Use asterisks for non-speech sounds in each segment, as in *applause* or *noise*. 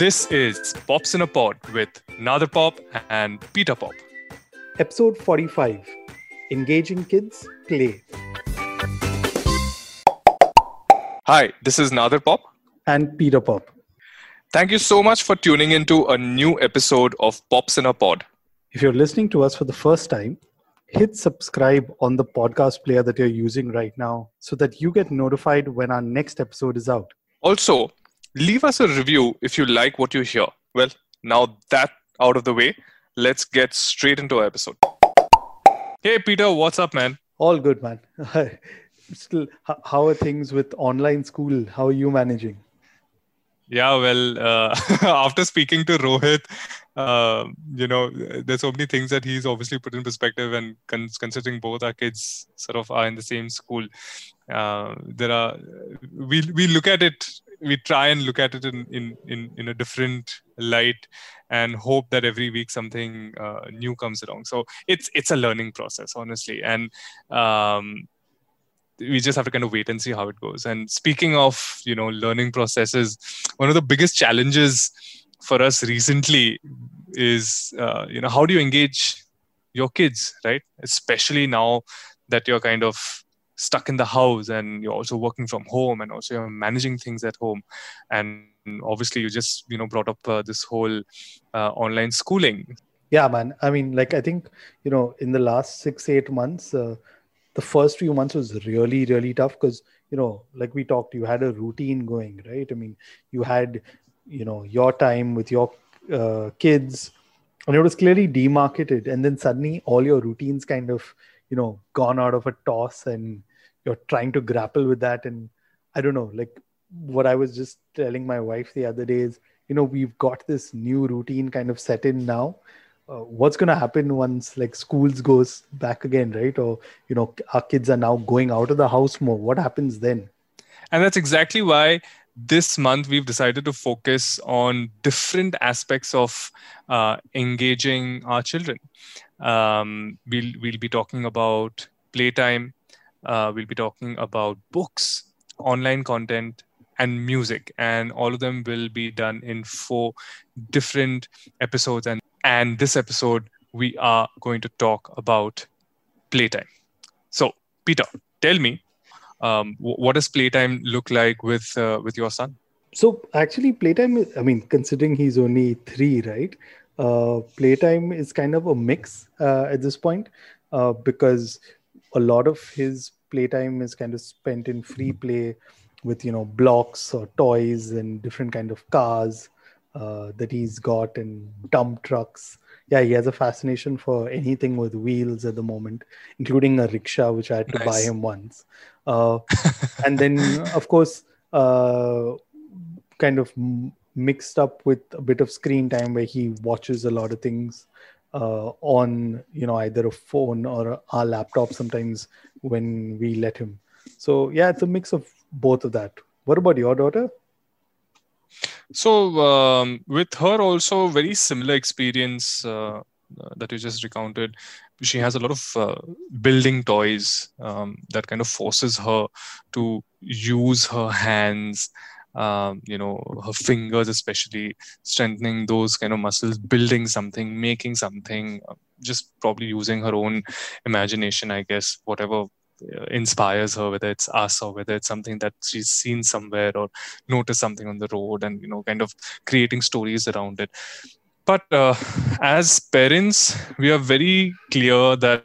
This is Pops in a Pod with Nader Pop and Peter Pop. Episode 45 Engaging Kids Play. Hi, this is Nader Pop. And Peter Pop. Thank you so much for tuning into a new episode of Pops in a Pod. If you're listening to us for the first time, hit subscribe on the podcast player that you're using right now so that you get notified when our next episode is out. Also, leave us a review if you like what you hear. Well, now that out of the way, let's get straight into our episode. Hey, Peter, what's up, man? All good, man. *laughs* Still, how are things with online school? How are you managing? Yeah, well, uh, *laughs* after speaking to Rohit, uh, you know, there's so many things that he's obviously put in perspective, and con- considering both our kids sort of are in the same school, uh, there are we we look at it, we try and look at it in in in, in a different light, and hope that every week something uh, new comes along. So it's it's a learning process, honestly, and. Um, we just have to kind of wait and see how it goes and speaking of you know learning processes one of the biggest challenges for us recently is uh, you know how do you engage your kids right especially now that you're kind of stuck in the house and you're also working from home and also you're managing things at home. And obviously you just you know brought up uh, this whole uh, online schooling. Yeah man. I mean like i think you know in the last 6 8 months uh, the first few months was really really tough because you know like we talked you had a routine going right? I mean you had you know your time with your uh, kids and it was clearly demarketed and then suddenly all your routines kind of you know gone out of a toss and you're trying to grapple with that. And i don't know like what i was just telling my wife the other day is you know we've got this new routine kind of set in now. Uh, what's going to happen once like schools goes back again right? Or you know our kids are now going out of the house more. What happens then? And that's exactly why this month we've decided to focus on different aspects of uh, engaging our children. Um, we'll we'll be talking about playtime uh, we'll be talking about books online content and music and all of them will be done in four different episodes and and this episode, we are going to talk about playtime. So, Peter, tell me, um, what does playtime look like with uh, with your son? So, actually, playtime. I mean, considering he's only three, right? Uh, playtime is kind of a mix uh, at this point uh, because a lot of his playtime is kind of spent in free play with you know blocks or toys and different kind of cars uh, that he's got and dump trucks. Yeah, he has a fascination for anything with wheels at the moment, including a rickshaw, which I had to nice. buy him once. Uh, and then, *laughs* of course, uh, kind of mixed up with a bit of screen time where he watches a lot of things uh, on, you know, either a phone or our laptop sometimes when we let him. So, yeah, it's a mix of both of that. What about your daughter? So um, with her also very similar experience uh, that you just recounted. She has a lot of uh, building toys um, that kind of forces her to use her hands, um, you know, her fingers especially, strengthening those kind of muscles, building something, making something, uh, just probably using her own imagination, I guess, whatever uh, inspires her whether it's us or whether it's something that she's seen somewhere or noticed something on the road and you know kind of creating stories around it. But uh, as parents we are very clear that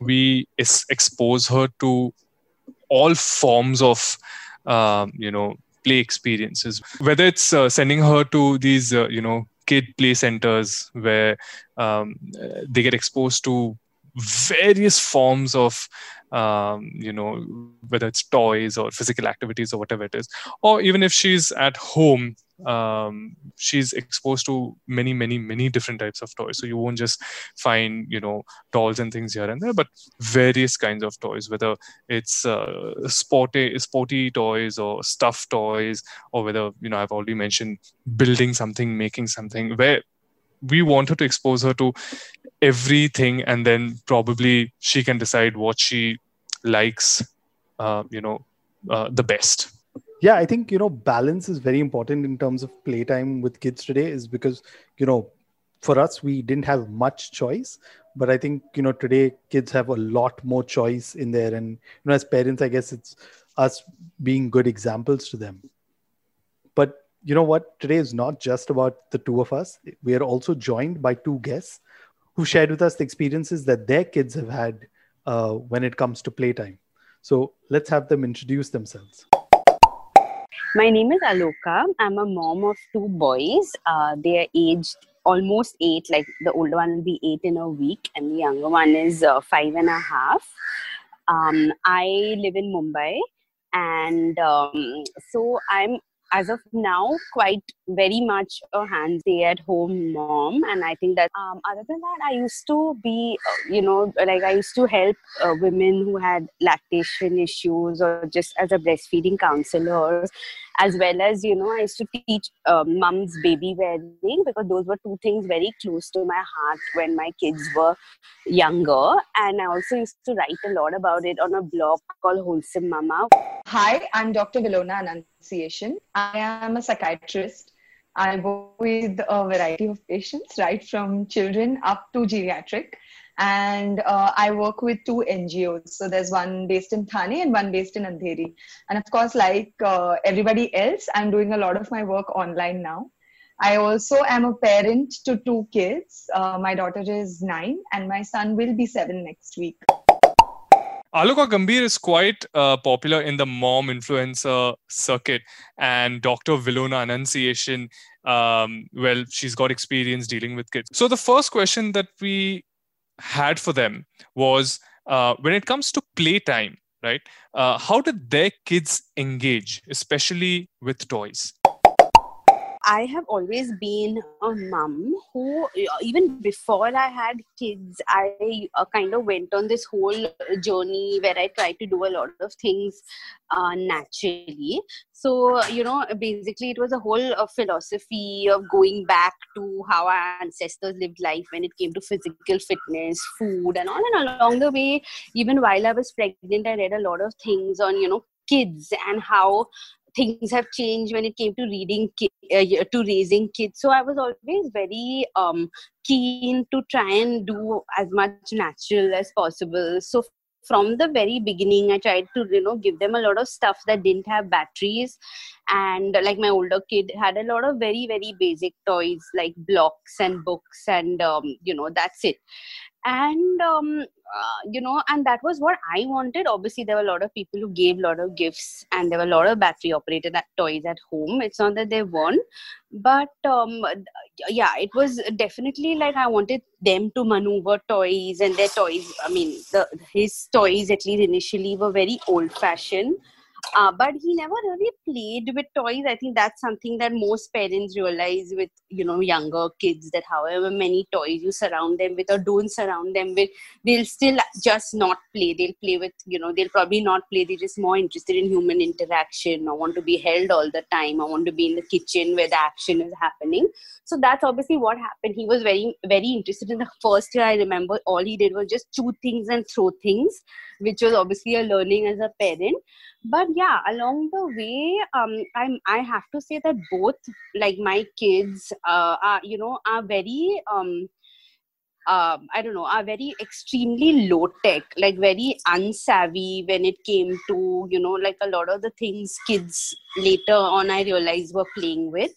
we expose her to all forms of um, you know play experiences. Whether it's uh, sending her to these uh, you know kid play centers where um, they get exposed to various forms of um, you know whether it's toys or physical activities or whatever it is. Or even if she's at home um, she's exposed to many many many different types of toys. So you won't just find you know dolls and things here and there but various kinds of toys whether it's uh, sporty sporty toys or stuffed toys or whether you know i've already mentioned building something making something where we want her to expose her to everything and then probably she can decide what she likes uh, you know uh, the best. Yeah i think you know balance is very important in terms of playtime with kids today is because you know for us we didn't have much choice. But i think you know today kids have a lot more choice in there. And you know as parents i guess it's us being good examples to them you know what today is not just about the two of us we are also joined by two guests who shared with us the experiences that their kids have had uh, when it comes to playtime so let's have them introduce themselves my name is Aloka. I'm a mom of two boys. Uh, they are aged almost eight. Like the older one will be eight in a week, and the younger one is uh, five and a half. Um, I live in Mumbai, and um, so I'm as of now quite very much a hands at home mom and i think that um, other than that i used to be uh, you know like i used to help uh, women who had lactation issues or just as a breastfeeding counselor as well as you know i used to teach uh, mums baby wearing because those were two things very close to my heart when my kids were younger. And i also used to write a lot about it on a blog called wholesome mama. Hi i'm dr vilona annunciation i am a psychiatrist. I work with a variety of patients right from children up to geriatric and uh, I work with two NGOs. So there's one based in Thane and one based in Andheri. And of course, like uh, everybody else, I'm doing a lot of my work online now. I also am a parent to two kids. Uh, my daughter is nine, and my son will be seven next week. Aloka Gambhir is quite uh, popular in the mom influencer circuit, and Dr. Vilona Annunciation, um, well, she's got experience dealing with kids. So, the first question that we had for them was uh, when it comes to playtime, right? Uh, how did their kids engage, especially with toys? I have always been a mom who, even before I had kids, I uh, kind of went on this whole journey where I tried to do a lot of things uh, naturally. So, you know, basically, it was a whole uh, philosophy of going back to how our ancestors lived life when it came to physical fitness, food, and on and along the way. Even while I was pregnant, I read a lot of things on, you know, kids and how things have changed when it came to reading uh, to raising kids. So i was always very um, keen to try and do as much natural as possible. So from the very beginning i tried to you know give them a lot of stuff that didn't have batteries. And like my older kid had a lot of very very basic toys like blocks and books and um, you know that's it and um, uh, you know and that was what i wanted. Obviously there were a lot of people who gave a lot of gifts and there were a lot of battery operated toys at home. It's not that they weren't but um, yeah it was definitely like i wanted them to maneuver toys and their toys i mean the his toys at least initially were very old fashioned uh, but he never really played with toys. I think that's something that most parents realize with you know younger kids that however many toys you surround them with or don't surround them with, they'll still just not play. They'll play with you know they'll probably not play. They're just more interested in human interaction. I want to be held all the time. I want to be in the kitchen where the action is happening. So that's obviously what happened. He was very very interested in the first year. I remember all he did was just chew things and throw things, which was obviously a learning as a parent. But yeah along the way um i'm i have to say that both like my kids uh are you know are very um um, I don't know, are very extremely low tech, like very unsavvy when it came to, you know, like a lot of the things kids later on I realized were playing with.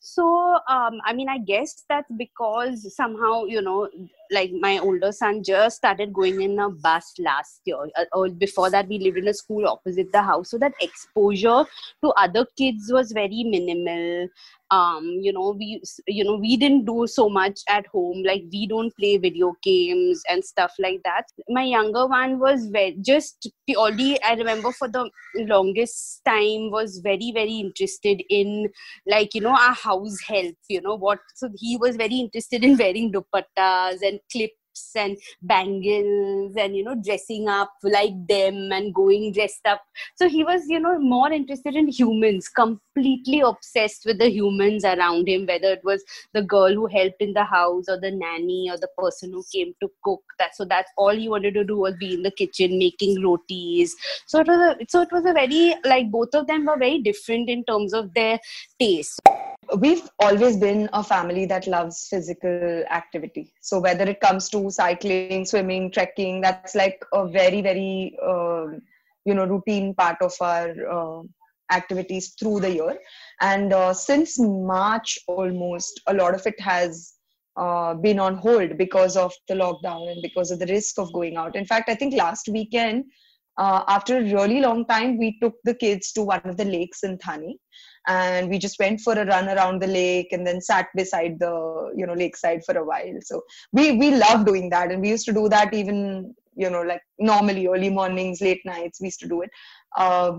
So um, i mean i guess that's because somehow you know like my older son just started going in a bus last year uh, or before that we lived in a school opposite the house. So that exposure to other kids was very minimal. Um you know we you know we didn't do so much at home. Like we don't play video games and stuff like that. My younger one was very just purely i remember for the longest time was very very interested in like you know our house help you know what so he was very interested in wearing dupattas and clips and bangles and you know dressing up like them and going dressed up. So he was you know more interested in humans completely obsessed with the humans around him whether it was the girl who helped in the house or the nanny or the person who came to cook. That so that's all he wanted to do was be in the kitchen making rotis. So it was a, so it was a very like both of them were very different in terms of their taste we've always been a family that loves physical activity. So whether it comes to cycling swimming trekking that's like a very very uh, you know routine part of our uh, activities through the year. And uh, since march almost a lot of it has uh, been on hold because of the lockdown and because of the risk of going out. In fact i think last weekend uh, after a really long time we took the kids to one of the lakes in thane and we just went for a run around the lake and then sat beside the you know lakeside for a while. So we we love doing that. And we used to do that even you know like normally early mornings late nights we used to do it. Uh,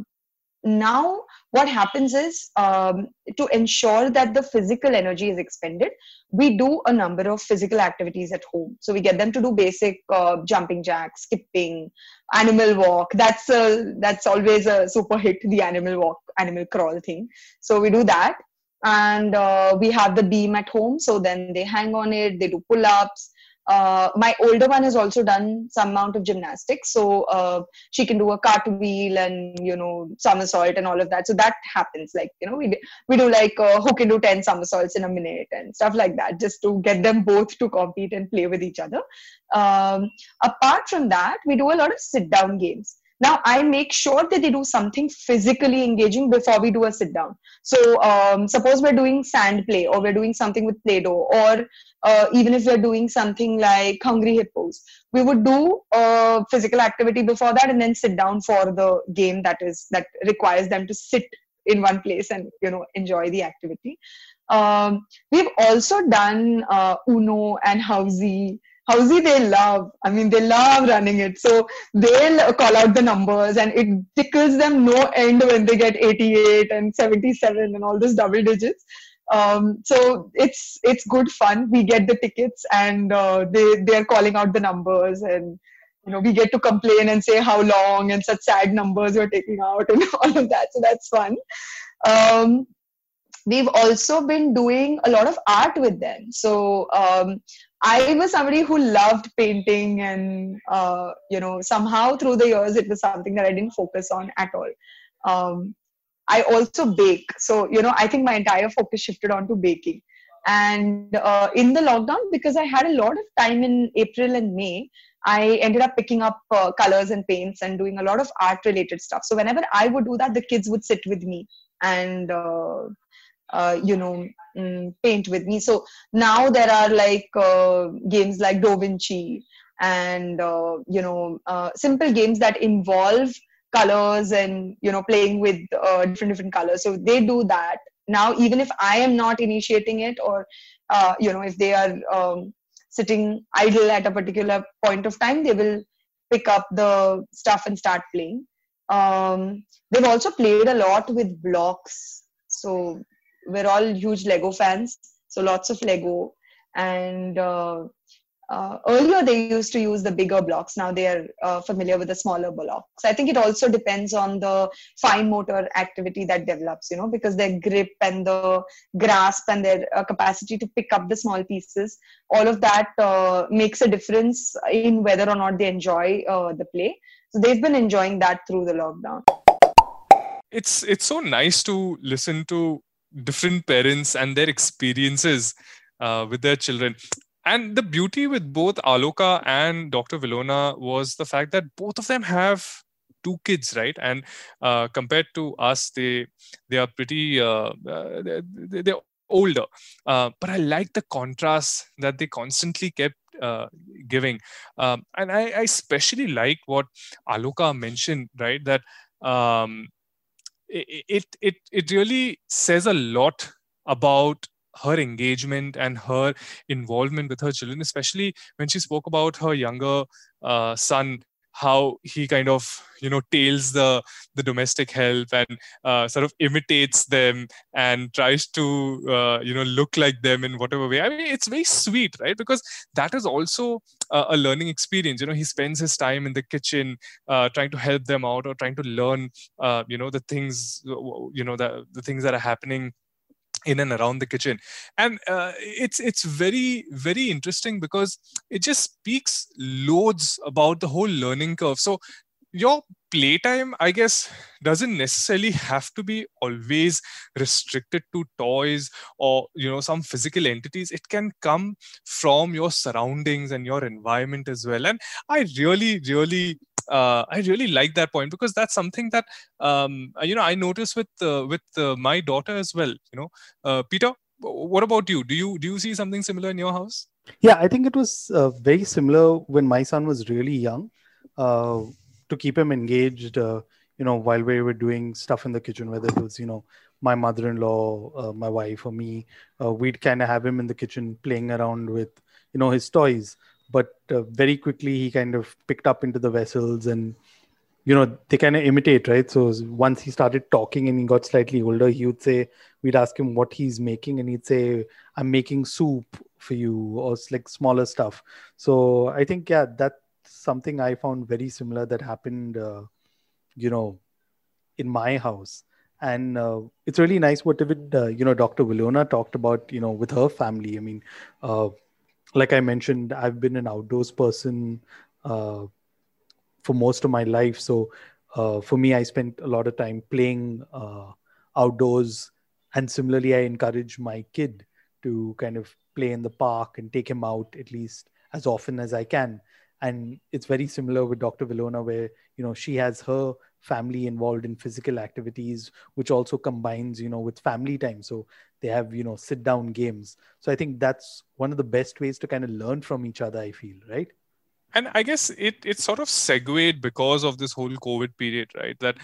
now what happens is um, to ensure that the physical energy is expended we do a number of physical activities at home. So we get them to do basic uh, jumping jacks skipping animal walk. That's a that's always a super hit the animal walk animal crawl thing. So we do that. And uh, we have the beam at home. So then they hang on it. They do pull-ups. Uh, my older one has also done some amount of gymnastics. So uh, she can do a cartwheel and you know somersault and all of that. So that happens. Like you know we, we do like uh, who can do 10 somersaults in a minute and stuff like that just to get them both to compete and play with each other. Um, apart from that we do a lot of sit down games now i make sure that they do something physically engaging before we do a sit down. So um, suppose we're doing sand play or we're doing something with play-doh or uh, even if we're doing something like hungry hippos we would do a physical activity before that and then sit down for the game that is that requires them to sit in one place and you know enjoy the activity. Um, we've also done uh, uno and housey Housey they love. I mean, they love running it. So they'll call out the numbers and it tickles them no end when they get 88 and 77 and all those double digits. Um, so it's it's good fun. We get the tickets and uh, they they're calling out the numbers and you know we get to complain and say how long and such sad numbers you're taking out and *laughs* all of that. So that's fun. Um, we've also been doing a lot of art with them. So um, I was somebody who loved painting, and uh, you know, somehow through the years, it was something that I didn't focus on at all. Um, I also bake, so you know, I think my entire focus shifted onto baking. And uh, in the lockdown, because I had a lot of time in April and May, I ended up picking up uh, colors and paints and doing a lot of art related stuff. So whenever I would do that, the kids would sit with me and uh, you know mm, paint with me. So now there are like uh, games like da vinci and uh, you know uh, simple games that involve colors and you know playing with uh, different different colors. So they do that. Now even if i am not initiating it or uh, you know if they are um, sitting idle at a particular point of time they will pick up the stuff and start playing. Um, they've also played a lot with blocks. So we're all huge Lego fans, so lots of Lego. And uh, uh, earlier they used to use the bigger blocks. Now they are uh, familiar with the smaller blocks. I think it also depends on the fine motor activity that develops, you know, because their grip and the grasp and their uh, capacity to pick up the small pieces, all of that uh, makes a difference in whether or not they enjoy uh, the play. So they've been enjoying that through the lockdown. It's it's so nice to listen to different parents and their experiences uh, with their children. And the beauty with both Aloka and Dr. Vilona was the fact that both of them have two kids, right? And uh, compared to us, they they are pretty uh, uh they, they're older. Uh, but I like the contrast that they constantly kept uh, giving. Um, and I, I, especially like what Aloka mentioned, right? That um, it it it really says a lot about her engagement and her involvement with her children, especially when she spoke about her younger uh, son how he kind of you know tails the the domestic help and uh, sort of imitates them and tries to uh, you know look like them in whatever way. I mean it's very sweet right? Because that is also a, a learning experience. You know he spends his time in the kitchen uh, trying to help them out or trying to learn uh, you know the things you know the, the things that are happening in and around the kitchen. And uh, it's it's very very interesting because it just speaks loads about the whole learning curve. So your playtime i guess doesn't necessarily have to be always restricted to toys or you know some physical entities. It can come from your surroundings and your environment as well. And i really really uh, I really like that point because that's something that um, you know I notice with uh, with uh, my daughter as well. You know, uh, Peter, what about you? Do you do you see something similar in your house? Yeah, I think it was uh, very similar when my son was really young. Uh, to keep him engaged, you know, while we were doing stuff in the kitchen, whether it was you know my mother-in-law, my wife, or me, we'd kind of have him in the kitchen playing around with you know his toys but uh, very quickly he kind of picked up into the vessels and you know they kind of imitate right? So once he started talking and he got slightly older he would say we'd ask him what he's making and he'd say i'm making soup for you or like smaller stuff. So i think yeah that's something i found very similar that happened uh, you know in my house. And uh, it's really nice what David, uh, you know dr Vilona talked about you know with her family. I mean uh, like I mentioned, I've been an outdoors person uh, for most of my life. So uh, for me, I spent a lot of time playing uh, outdoors. And similarly, I encourage my kid to kind of play in the park and take him out at least as often as I can. And it's very similar with Dr. Vilona, where you know she has her family involved in physical activities, which also combines you know with family time. So they have you know sit down games. So i think that's one of the best ways to kind of learn from each other i feel right? And i guess it it sort of segued because of this whole covid period right? That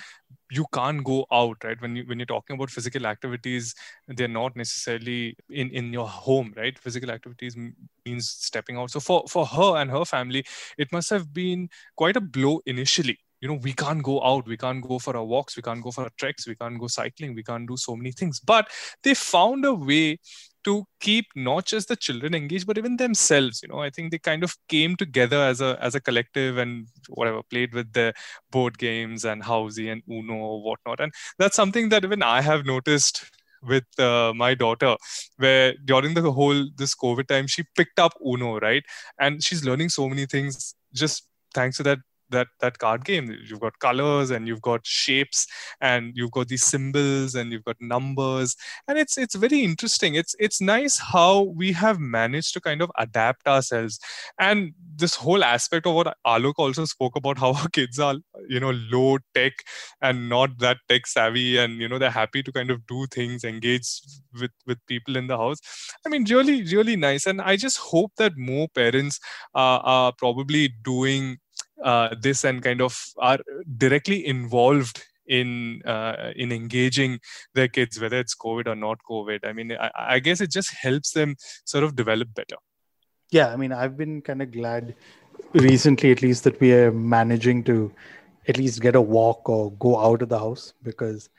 you can't go out right? When you when you're talking about physical activities they're not necessarily in in your home right? Physical activities means stepping out. So for for her and her family it must have been quite a blow initially you know we can't go out we can't go for our walks we can't go for our treks we can't go cycling we can't do so many things. But they found a way to keep not just the children engaged but even themselves. You know i think they kind of came together as a as a collective and whatever played with the board games and housey and uno or whatnot. And that's something that even i have noticed with uh, my daughter where during the whole this covid time she picked up uno right? And she's learning so many things just thanks to that that that card game. You've got colors and you've got shapes and you've got these symbols and you've got numbers. And it's it's very interesting. It's it's nice how we have managed to kind of adapt ourselves. And this whole aspect of what alok also spoke about how our kids are you know low tech and not that tech savvy and you know they're happy to kind of do things engage with with people in the house. I mean really really nice. And i just hope that more parents uh, are probably doing uh, this and kind of are directly involved in uh, in engaging their kids whether it's covid or not covid. I mean I, I, guess it just helps them sort of develop better. Yeah i mean i've been kind of glad recently at least that we are managing to at least get a walk or go out of the house because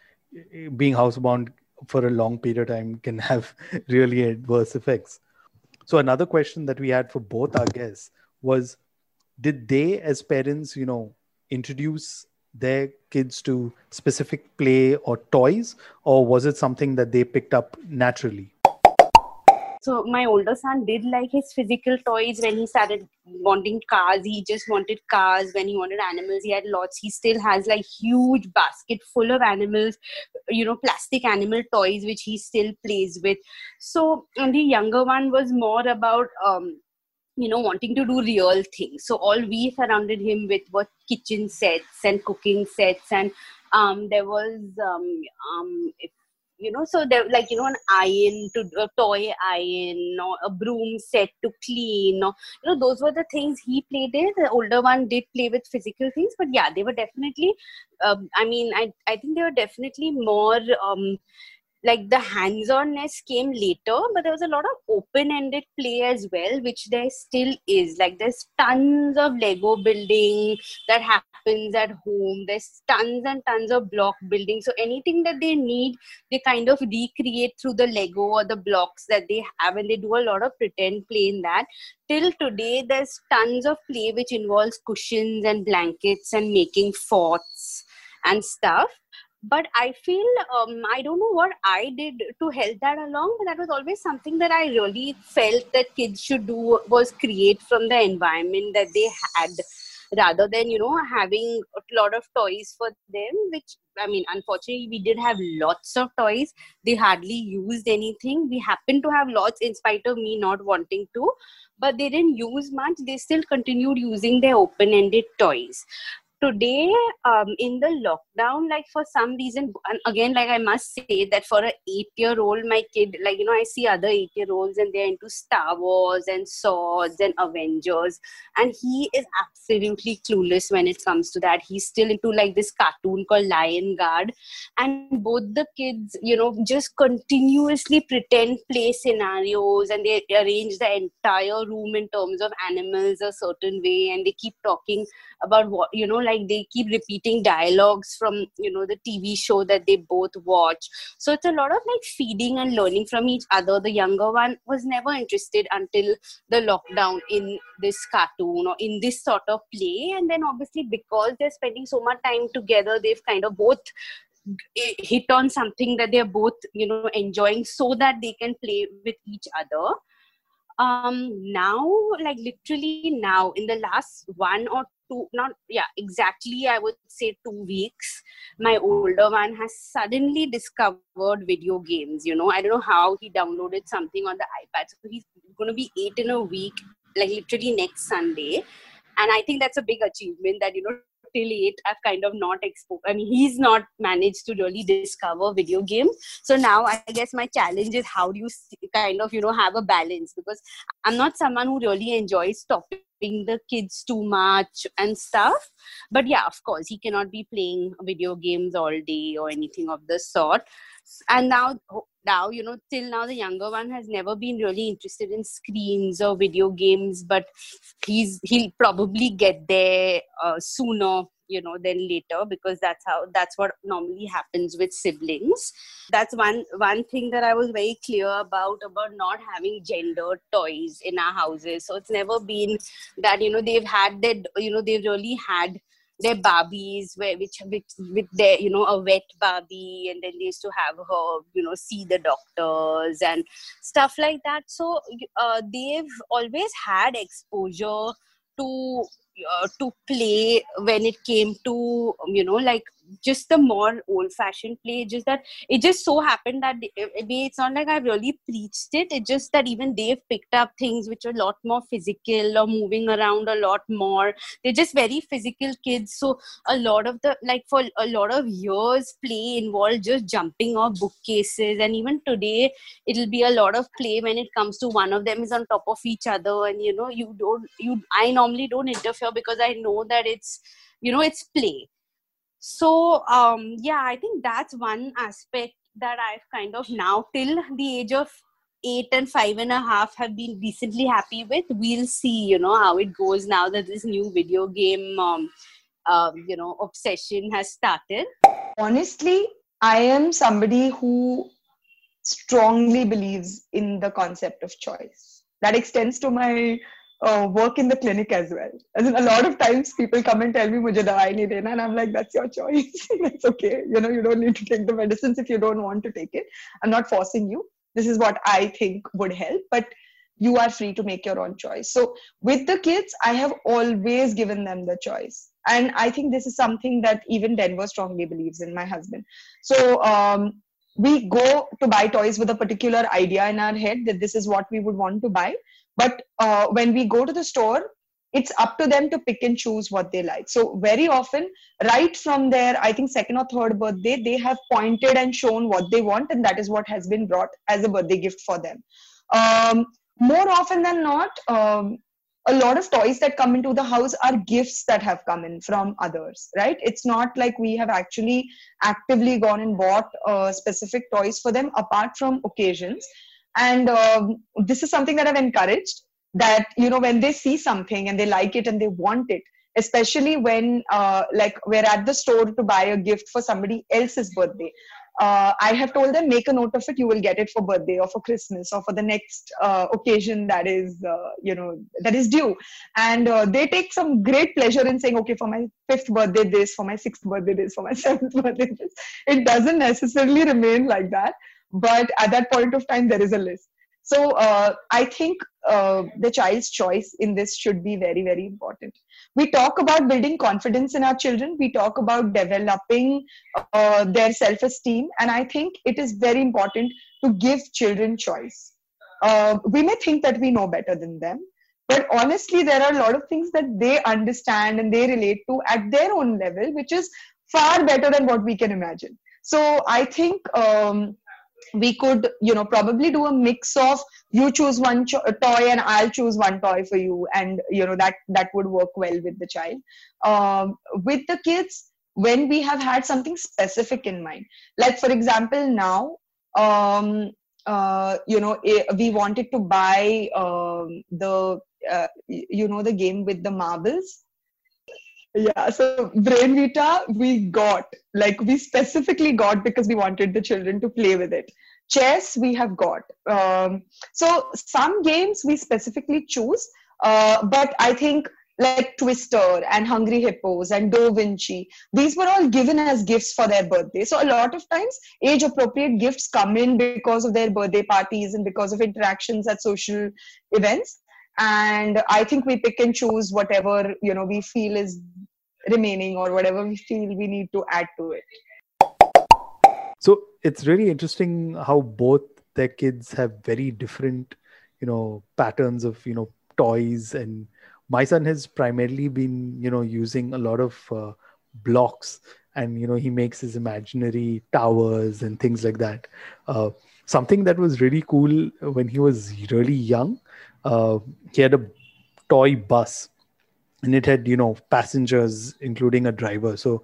being housebound for a long period of time can have *laughs* really adverse effects. So another question that we had for both our guests was did they as parents you know introduce their kids to specific play or toys or was it something that they picked up naturally? So my older son did like his physical toys when he started wanting cars. He just wanted cars. When he wanted animals he had lots. He still has like huge basket full of animals you know plastic animal toys which he still plays with. So the younger one was more about um you know wanting to do real things. So all we surrounded him with were kitchen sets and cooking sets. And um, there was um, um, you know so there like you know an iron to a toy iron or a broom set to clean or you know those were the things he played with. The older one did play with physical things but yeah they were definitely um, i mean i i think they were definitely more um, like the hands-onness came later but there was a lot of open-ended play as well which there still is. Like there's tons of lego building that happens at home. There's tons and tons of block building. So anything that they need they kind of recreate through the lego or the blocks that they have and they do a lot of pretend play in that. Till today there's tons of play which involves cushions and blankets and making forts and stuff but i feel um, i don't know what i did to help that along but that was always something that i really felt that kids should do was create from the environment that they had rather than you know having a lot of toys for them which i mean unfortunately we did have lots of toys. They hardly used anything. We happened to have lots in spite of me not wanting to but they didn't use much. They still continued using their open-ended toys today um, in the lockdown like for some reason and again like i must say that for an eight year old my kid like you know i see other eight year olds and they're into star wars and swords and avengers and he is absolutely clueless when it comes to that. He's still into like this cartoon called lion guard and both the kids you know just continuously pretend play scenarios and they arrange the entire room in terms of animals a certain way and they keep talking about what you know like they keep repeating dialogues from you know the tv show that they both watch. So it's a lot of like feeding and learning from each other. The younger one was never interested until the lockdown in this cartoon or in this sort of play. And then obviously because they're spending so much time together they've kind of both hit on something that they're both you know enjoying so that they can play with each other. Um now like literally now in the last one or two not yeah exactly i would say two weeks my older one has suddenly discovered video games you know? I don't know how he downloaded something on the ipad. So he's going to be eight in a week like literally next sunday. And i think that's a big achievement that you know till eight i've kind of not exposed i mean he's not managed to really discover video games. So now i guess my challenge is how do you kind of you know have a balance? Because i'm not someone who really enjoys stopping the kids too much and stuff. But yeah of course he cannot be playing video games all day or anything of the sort. And now now you know till now the younger one has never been really interested in screens or video games but he's he'll probably get there uh, sooner you know then later because that's how that's what normally happens with siblings that's one one thing that i was very clear about about not having gendered toys in our houses so it's never been that you know they've had that you know they've really had their Barbies, where which with with their you know a wet Barbie, and then they used to have her you know see the doctors and stuff like that. So uh, they've always had exposure to uh, to play when it came to you know like just the more old fashioned play just that it just so happened that it's not like i really preached it it's just that even they've picked up things which are a lot more physical or moving around a lot more. They're just very physical kids so a lot of the like for a lot of years play involved just jumping off bookcases and even today it'll be a lot of play when it comes to one of them is on top of each other and you know you don't you i normally don't interfere because i know that it's you know it's play so um yeah i think that's one aspect that i've kind of now till the age of eight and five and a half have been decently happy with. We'll see you know how it goes now that this new video game um, um you know obsession has started. Honestly i am somebody who strongly believes in the concept of choice. That extends to my uh, work in the clinic as well. As in, a lot of times people come and tell me, "Mujhe dawai nahi dena," and I'm like, "That's your choice. *laughs* It's okay. You know, you don't need to take the medicines if you don't want to take it. I'm not forcing you. This is what I think would help, but you are free to make your own choice." So with the kids, I have always given them the choice, and I think this is something that even Denver strongly believes in. My husband. So. Um, we go to buy toys with a particular idea in our head that this is what we would want to buy but uh, when we go to the store it's up to them to pick and choose what they like. So very often right from their i think second or third birthday they have pointed and shown what they want and that is what has been brought as a birthday gift for them. Um, more often than not um, a lot of toys that come into the house are gifts that have come in from others right? It's not like we have actually actively gone and bought uh, specific toys for them apart from occasions and um, this is something that i've encouraged that you know when they see something and they like it and they want it especially when uh, like we're at the store to buy a gift for somebody else's birthday uh, I have told them make a note of it. You will get it for birthday or for Christmas or for the next uh, occasion that is, uh, you know, that is due. And uh, they take some great pleasure in saying, okay, for my fifth birthday this, for my sixth birthday this, for my *laughs* seventh birthday this. It doesn't necessarily remain like that, but at that point of time, there is a list. So uh, I think uh, the child's choice in this should be very, very important. We talk about building confidence in our children. We talk about developing uh, their self esteem. And I think it is very important to give children choice. Uh, we may think that we know better than them, but honestly, there are a lot of things that they understand and they relate to at their own level, which is far better than what we can imagine. So I think. Um, we could you know probably do a mix of you choose one cho- toy and i'll choose one toy for you and you know that that would work well with the child. Um, with the kids when we have had something specific in mind like for example now um, uh, you know we wanted to buy um, the uh, you know the game with the marbles yeah so Brainvita we got like we specifically got because we wanted the children to play with it. Chess we have got. Um, so some games we specifically choose uh, but i think like twister and hungry hippos and da vinci these were all given as gifts for their birthday. So a lot of times age appropriate gifts come in because of their birthday parties and because of interactions at social events. And i think we pick and choose whatever you know we feel is remaining or whatever we feel we need to add to it. So it's really interesting how both their kids have very different you know patterns of you know toys. And my son has primarily been you know using a lot of uh, blocks. And you know he makes his imaginary towers and things like that. Uh, something that was really cool when he was really young uh, he had a toy bus and it had you know passengers including a driver. So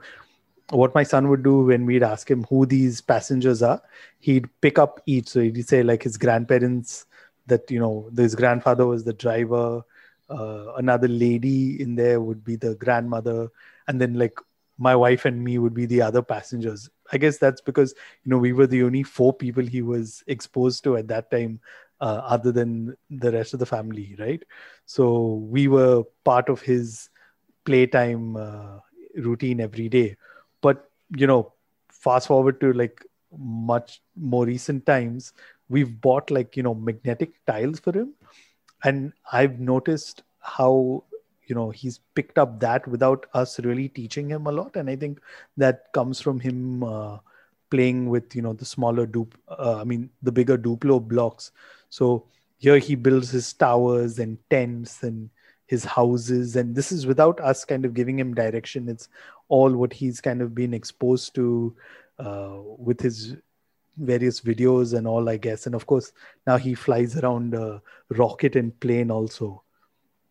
what my son would do when we'd ask him who these passengers are he'd pick up each. So he'd say like his grandparents that you know his grandfather was the driver uh, another lady in there would be the grandmother and then like my wife and me would be the other passengers. I guess that's because you know we were the only four people he was exposed to at that time uh, other than the rest of the family, right? So we were part of his playtime uh, routine every day. But you know, fast forward to like much more recent times, we've bought like you know magnetic tiles for him, and I've noticed how you know he's picked up that without us really teaching him a lot, and I think that comes from him. Uh, playing with you know the smaller dupe uh, i mean the bigger duplo blocks. So here he builds his towers and tents and his houses. And this is without us kind of giving him direction. It's all what he's kind of been exposed to uh, with his various videos and all i guess. And of course now he flies around a rocket and plane also.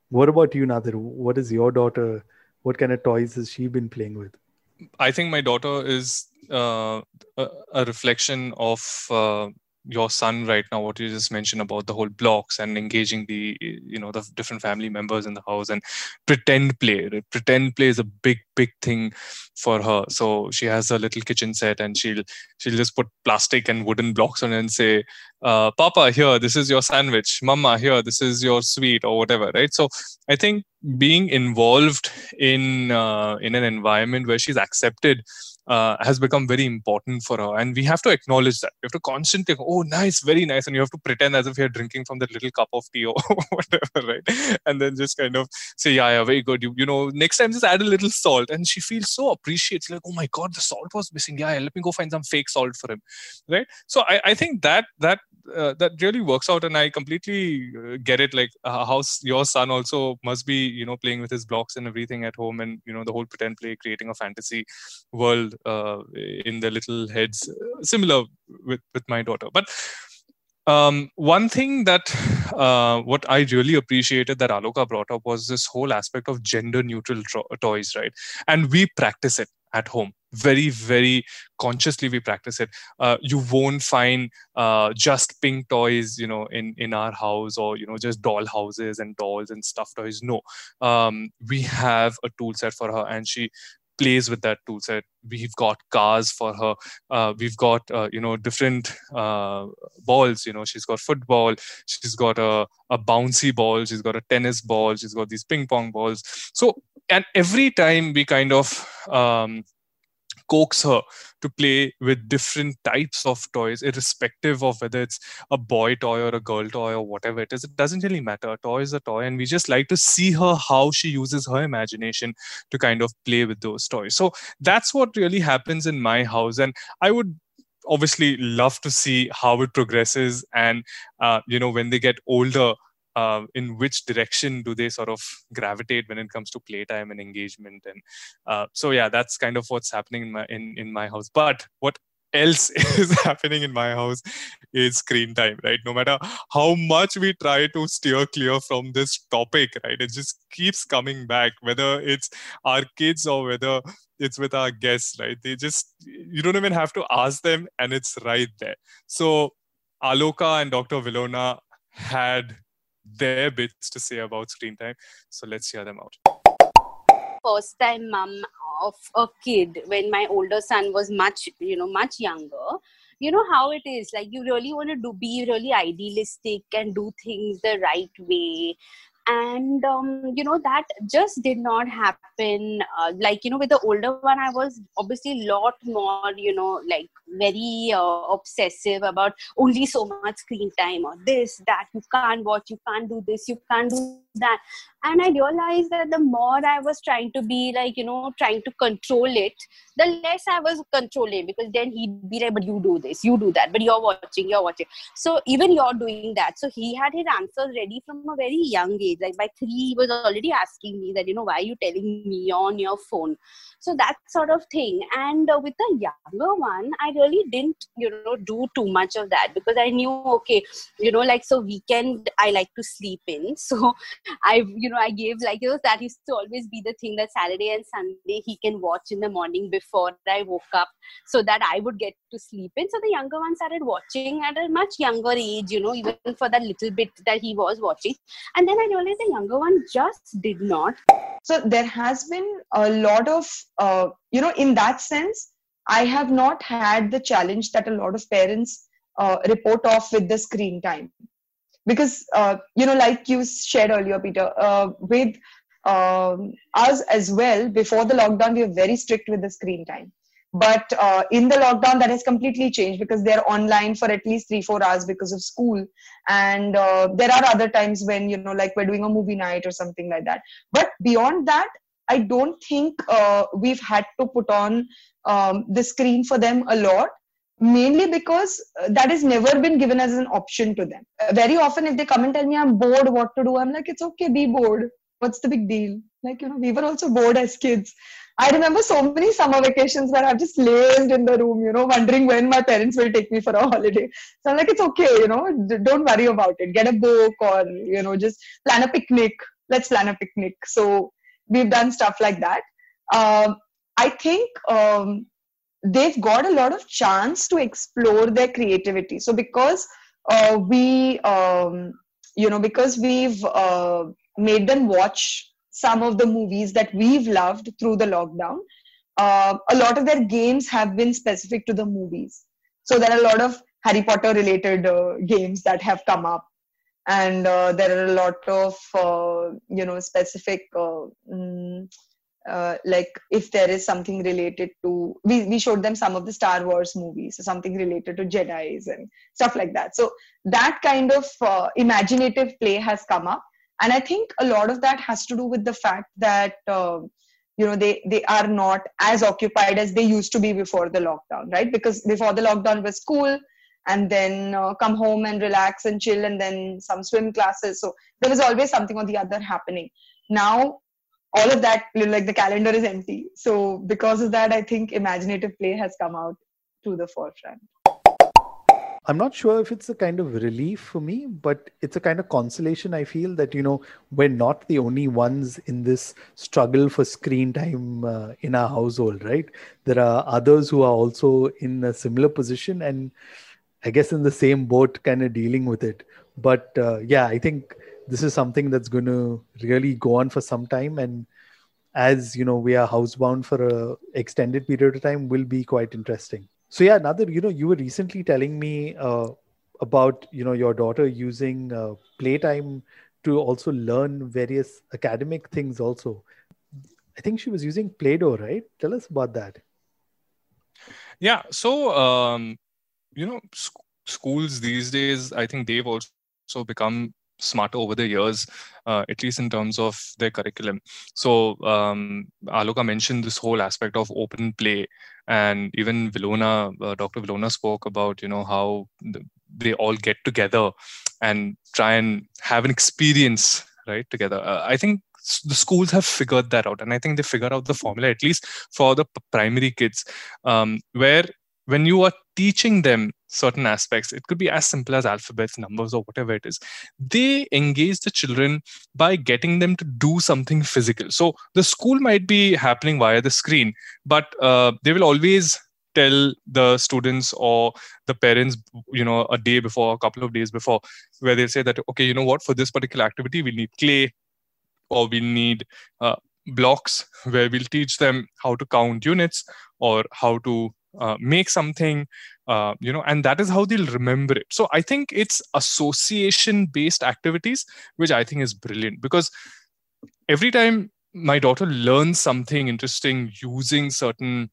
What about you nadir what is your daughter? What kind of toys has she been playing with? I think my daughter is uh, a, reflection of uh, your son right now what you just mentioned about the whole blocks and engaging the you know the different family members in the house and pretend play pretend play is a big big thing for her. So she has a little kitchen set and she'll she'll just put plastic and wooden blocks on it and say uh, papa here this is your sandwich. Mama here this is your sweet or whatever right? So i think being involved in uh, in an environment where she's accepted uh, has become very important for her. And we have to acknowledge that. We have to constantly oh nice very nice. And you have to pretend as if you're drinking from that little cup of tea or *laughs* whatever right? And then just kind of say yeah yeah very good. You, you know next time just add a little salt. And she feels so appreciates like oh my god the salt was missing. Yeah, yeah let me go find some fake salt for him. Right? So i, I think that that uh, that really works out and i completely uh, get it like uh, how your son also must be you know playing with his blocks and everything at home and you know the whole pretend play creating a fantasy world uh, in their little heads uh, similar with with my daughter but um, one thing that uh, what I really appreciated that Aloka brought up was this whole aspect of gender neutral tro- toys, right? And we practice it at home. Very very consciously we practice it. Uh, you won't find uh, just pink toys you know in in our house or you know just doll houses and dolls and stuffed toys. No. Um, we have a tool set for her and she plays with that tool set we've got cars for her. Uh, we've got uh, you know different uh, balls you know. She's got football. She's got a, a bouncy ball. She's got a tennis ball. She's got these ping pong balls. So and every time we kind of um, coax her to play with different types of toys, irrespective of whether it's a boy toy or a girl toy or whatever it is. It doesn't really matter. A toy is a toy, and we just like to see her how she uses her imagination to kind of play with those toys. So that's what really happens in my house, and I would obviously love to see how it progresses and uh, you know when they get older uh, in which direction do they sort of gravitate when it comes to playtime and engagement and uh, so yeah that's kind of what's happening in my in, in my house. But what else *laughs* is happening in my house is screen time right? No matter how much we try to steer clear from this topic right it just keeps coming back whether it's our kids or whether it's with our guests right? They just you don't even have to ask them and it's right there. So aloka and dr vilona had their bits to say about screen time. So let's hear them out. First time mom of a kid when my older son was much, you know, much younger. You know how it is. Like you really want to do be really idealistic and do things the right way and um, you know that just did not happen uh, like you know with the older one i was obviously a lot more you know like very uh, obsessive about only so much screen time or this that you can't watch you can't do this you can't do that. And i realized that the more i was trying to be like you know trying to control it the less i was controlling because then he'd be like but you do this you do that but you're watching you're watching. So even you're doing that. So he had his answers ready from a very young age. Like by three he was already asking me that you know why are you telling me on your phone? So that sort of thing. And uh, with the younger one i really didn't you know do too much of that because i knew okay you know like so weekend i like to sleep in. *laughs* So i you know i gave like you know that used to always be the thing that saturday and sunday he can watch in the morning before i woke up so that i would get to sleep in. So the younger one started watching at a much younger age you know even for that little bit that he was watching. And then i realized the younger one just did not. So there has been a lot of uh, you know in that sense i have not had the challenge that a lot of parents uh, report off with the screen time because uh, you know like you shared earlier peter uh, with um, us as well before the lockdown we were very strict with the screen time. But uh, in the lockdown that has completely changed because they're online for at least three four hours because of school. And uh, there are other times when you know like we're doing a movie night or something like that. But beyond that i don't think uh, we've had to put on um, the screen for them a lot mainly because uh, that has never been given as an option to them uh, very often if they come and tell me i'm bored what to do i'm like it's okay be bored what's the big deal like you know we were also bored as kids I remember so many summer vacations where I've just lazed in the room, you know, wondering when my parents will take me for a holiday. So I'm like, it's okay, you know, don't worry about it. Get a book or, you know, just plan a picnic. Let's plan a picnic. So we've done stuff like that. Um, I think um, they've got a lot of chance to explore their creativity. So because uh, we, um, you know, because we've uh, made them watch some of the movies that we've loved through the lockdown. Uh, a lot of their games have been specific to the movies. So there are a lot of Harry Potter related uh, games that have come up. And uh, there are a lot of, uh, you know, specific, mm, like if there is something related to, we, we showed them some of the Star Wars movies, so something related to Jedi's and stuff like that. So that kind of imaginative play has come up. And i think a lot of that has to do with the fact that uh, you know they they are not as occupied as they used to be before the lockdown right? Because before the lockdown was school and then uh, come home and relax and chill and then some swim classes. So there was always something or the other happening. Now all of that like the calendar is empty so because of that i think imaginative play has come out to the forefront I'm not sure if it's a kind of relief for me, but it's a kind of consolation. I feel that, you know, we're not the only ones in this struggle for screen time uh, in our household, right? There are others who are also in a similar position and I guess in the same boat, kind of dealing with it. But uh, yeah, I think this is something that's going to really go on for some time. And as you know, we are housebound for a extended period of time, will be quite interesting. So yeah, another you know, you were recently telling me uh, about you know your daughter using uh, playtime to also learn various academic things. Also, I think she was using Play-Doh, right? Tell us about that. Yeah. So um, you know, sc- schools these days, I think they've also become smarter over the years, uh, at least in terms of their curriculum. So um, Aloka mentioned this whole aspect of open play, and even Vilona, uh, Dr. Vilona spoke about you know how they all get together and try and have an experience right together. Uh, I think the schools have figured that out, and I think they figure out the formula at least for the primary kids, um, where when you are teaching them certain aspects it could be as simple as alphabets numbers or whatever it is they engage the children by getting them to do something physical. So the school might be happening via the screen but uh, they will always tell the students or the parents you know a day before a couple of days before where they say that okay you know what? For this particular activity we need clay or we need uh, blocks where we'll teach them how to count units or how to uh, make something uh, you know and that is how they'll remember it. So i think it's association based activities which i think is brilliant because every time my daughter learns something interesting using certain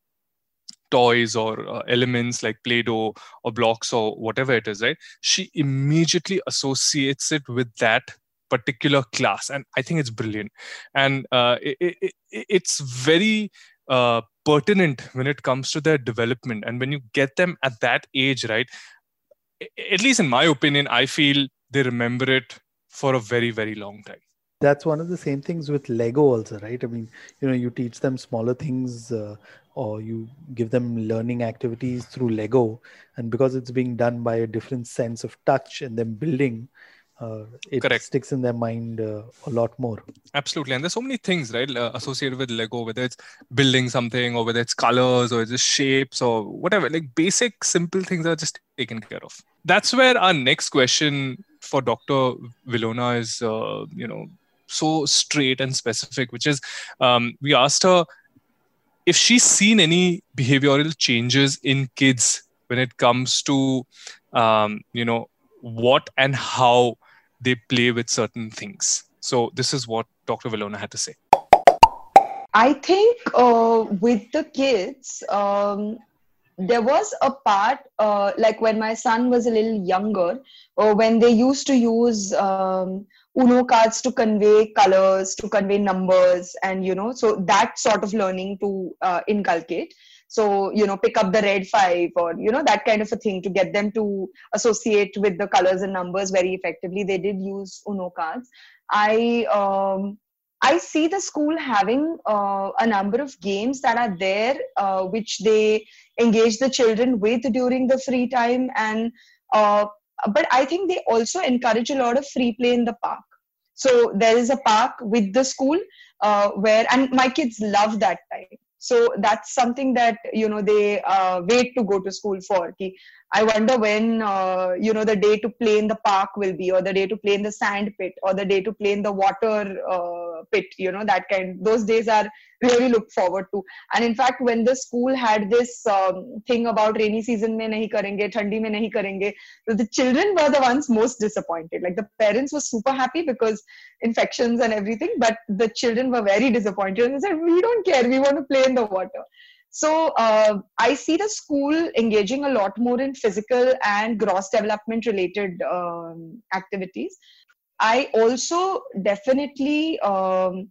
toys or uh, elements like play-doh or blocks or whatever it is right she immediately associates it with that particular class. And i think it's brilliant. And uh, it, it, it's very uh, pertinent when it comes to their development. And when you get them at that age right at least in my opinion i feel they remember it for a very very long time. That's one of the same things with lego also right? I mean you know you teach them smaller things uh, or you give them learning activities through lego. And because it's being done by a different sense of touch and them building uh, it Correct. sticks in their mind uh, a lot more. Absolutely, and there's so many things right uh, associated with Lego, whether it's building something or whether it's colors or just shapes or whatever. Like basic, simple things are just taken care of. That's where our next question for Dr. Vilona is, uh, you know, so straight and specific, which is, um, we asked her if she's seen any behavioral changes in kids when it comes to, um, you know, what and how they play with certain things. So this is what Dr. Vilona had to say. I think uh, with the kids, um, there was a part uh, like when my son was a little younger, or when they used to use um, Uno cards to convey colors, to convey numbers, and you know, so that sort of learning to uh, inculcate so you know pick up the red five or you know that kind of a thing to get them to associate with the colors and numbers very effectively. They did use uno cards. I um, I see the school having uh, a number of games that are there, uh, which they engage the children with during the free time, and uh, but I think they also encourage a lot of free play in the park. So there is a park with the school uh, where, and my kids love that time so that's something that you know they uh, wait to go to school for i wonder when uh, you know the day to play in the park will be or the day to play in the sand pit or the day to play in the water uh, pit you know that kind. Those days are really looked forward to. And in fact when the school had this um, thing about rainy season mein nahi karenge thandi mein nahi karenge the children were the ones most disappointed. Like the parents were super happy because infections and everything but the children were very disappointed and they said we don't care. We want to play in the water so uh, I see the school engaging a lot more in physical and gross development related um, activities. I also definitely um,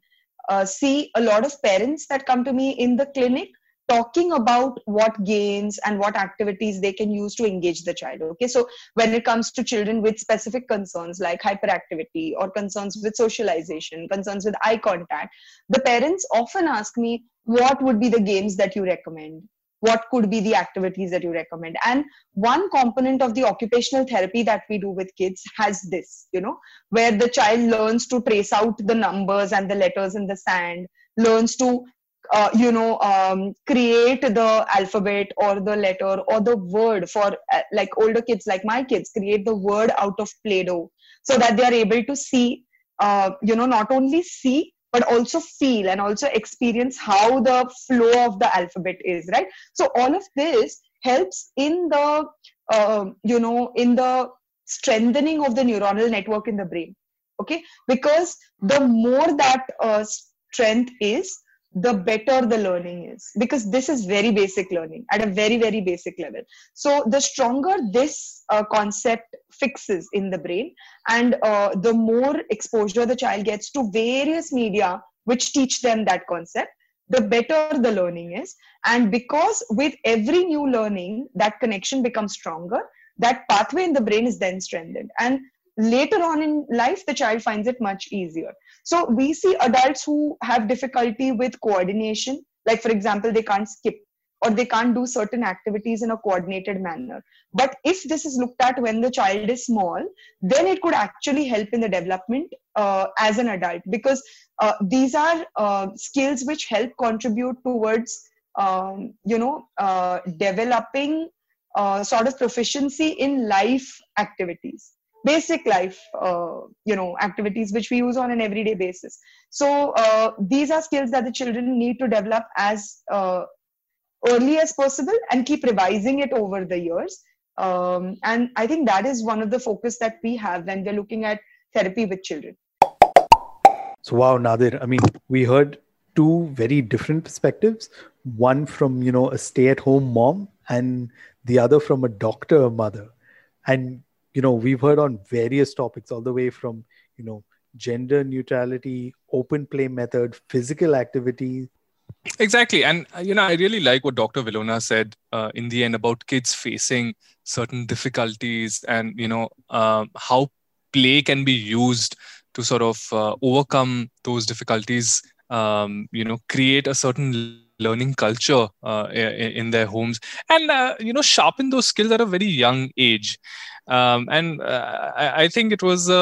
uh, see a lot of parents that come to me in the clinic talking about what games and what activities they can use to engage the child okay so when it comes to children with specific concerns like hyperactivity or concerns with socialization concerns with eye contact the parents often ask me what would be the games that you recommend? What could be the activities that you recommend? And one component of the occupational therapy that we do with kids has this you know where the child learns to trace out the numbers and the letters in the sand learns to uh, you know um, create the alphabet or the letter or the word for uh, like older kids like my kids create the word out of play-doh so that they are able to see uh, you know not only see but also feel and also experience how the flow of the alphabet is right? So all of this helps in the uh, you know in the strengthening of the neuronal network in the brain okay? Because the more that uh, strength is the better the learning is because this is very basic learning at a very very basic level. So the stronger this uh, concept fixes in the brain and uh, the more exposure the child gets to various media which teach them that concept the better the learning is. And because with every new learning that connection becomes stronger that pathway in the brain is then strengthened. And later on in life the child finds it much easier. So we see adults who have difficulty with coordination. Like for example they can't skip or they can't do certain activities in a coordinated manner. But if this is looked at when the child is small then it could actually help in the development uh, as an adult. Because uh, these are uh, skills which help contribute towards um, you know uh, developing uh, sort of proficiency in life activities basic life uh, you know activities which we use on an everyday basis. So uh, these are skills that the children need to develop as uh, early as possible and keep revising it over the years. Um, and i think that is one of the focus that we have when we're looking at therapy with children. So wow nadir i mean we heard two very different perspectives. One from you know a stay at home mom and the other from a doctor mother. And you know we've heard on various topics all the way from you know gender neutrality open play method physical activity. Exactly. And uh, you know i really like what dr vilona said uh, in the end about kids facing certain difficulties and you know uh, how play can be used to sort of uh, overcome those difficulties um, you know create a certain learning culture uh, in their homes. And uh, you know sharpen those skills at a very young age um, and uh, I, I, think it was a,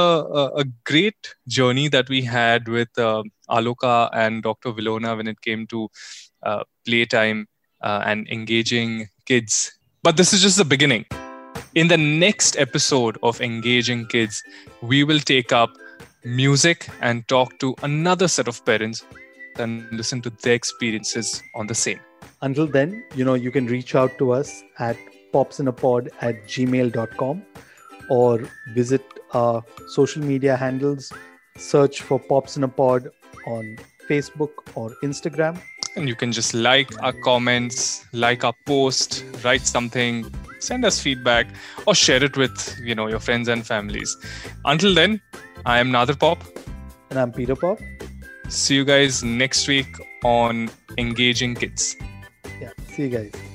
a, great journey that we had with uh, Aloka and Dr. Vilona when it came to uh, playtime uh, and engaging kids. But this is just the beginning. In the next episode of Engaging Kids, we will take up music and talk to another set of parents and listen to their experiences on the same. Until then, you know, you can reach out to us at popsinapod at gmail.com or visit our social media handles. Search for Pops in a Pod on Facebook or Instagram. And you can just like our comments, like our post, write something, send us feedback, or share it with you know your friends and families. Until then, I am Nadir Pop. And I'm Peter Pop. See you guys next week on Engaging Kids. Yeah, see you guys.